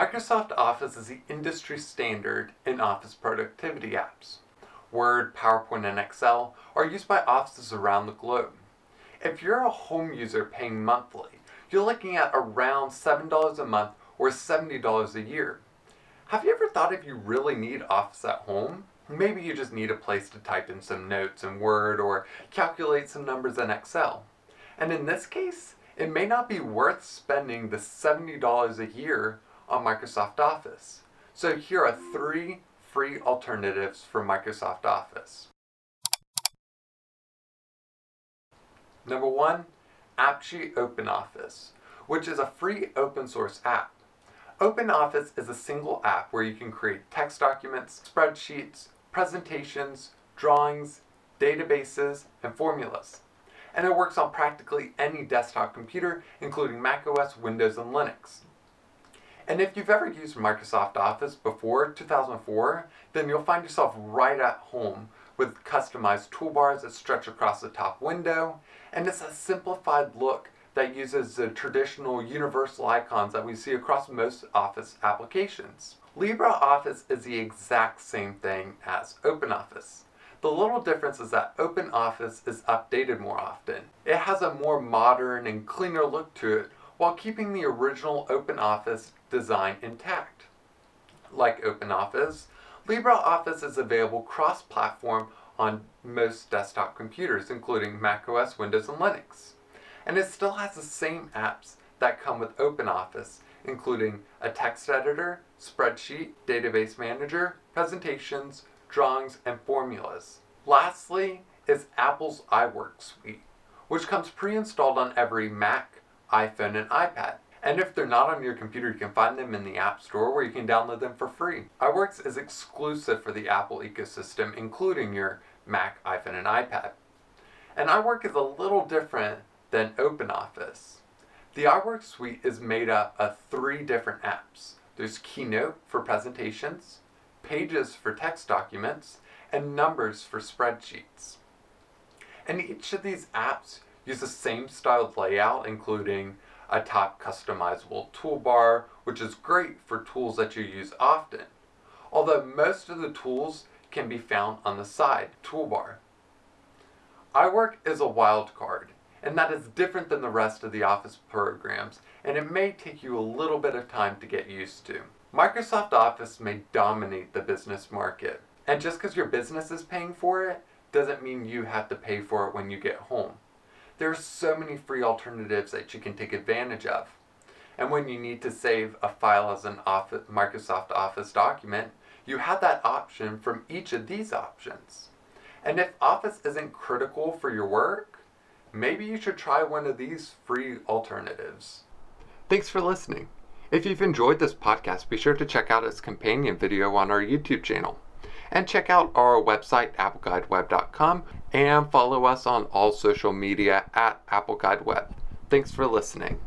Microsoft Office is the industry standard in office productivity apps. Word, PowerPoint, and Excel are used by offices around the globe. If you're a home user paying monthly, you're looking at around $7 a month or $70 a year. Have you ever thought if you really need Office at home? Maybe you just need a place to type in some notes in Word or calculate some numbers in Excel. And in this case, it may not be worth spending the $70 a year on Microsoft Office. So here are three free alternatives for Microsoft Office. Number one, Apache OpenOffice, which is a free open source app. OpenOffice is a single app where you can create text documents, spreadsheets, presentations, drawings, databases, and formulas. And it works on practically any desktop computer, including macOS, Windows, and Linux. And if you've ever used Microsoft Office before 2004, then you'll find yourself right at home with customized toolbars that stretch across the top window, and it's a simplified look that uses the traditional universal icons that we see across most Office applications. LibreOffice is the exact same thing as OpenOffice. The little difference is that OpenOffice is updated more often. It has a more modern and cleaner look to it while keeping the original OpenOffice design intact. Like OpenOffice, LibreOffice is available cross-platform on most desktop computers, including macOS, Windows, and Linux. And it still has the same apps that come with OpenOffice, including a text editor, spreadsheet, database manager, presentations, drawings, and formulas. Lastly is Apple's iWork suite, which comes pre-installed on every Mac, iPhone, and iPad. And if they're not on your computer, you can find them in the App Store where you can download them for free. iWorks is exclusive for the Apple ecosystem, including your Mac, iPhone, and iPad. And iWork is a little different than OpenOffice. The iWork suite is made up of three different apps. There's Keynote for presentations, Pages for text documents, and Numbers for spreadsheets. And each of these apps use the same styled layout, including a top customizable toolbar, which is great for tools that you use often. Although most of the tools can be found on the side toolbar. iWork is a wildcard, and that is different than the rest of the Office programs, and it may take you a little bit of time to get used to. Microsoft Office may dominate the business market, and just because your business is paying for it doesn't mean you have to pay for it when you get home. There are so many free alternatives that you can take advantage of. And when you need to save a file as an Office, Microsoft Office document, you have that option from each of these options. And if Office isn't critical for your work, maybe you should try one of these free alternatives. Thanks for listening. If you've enjoyed this podcast, be sure to check out its companion video on our YouTube channel. And check out our website, appleguideweb.com, and follow us on all social media at appleguideweb. Thanks for listening.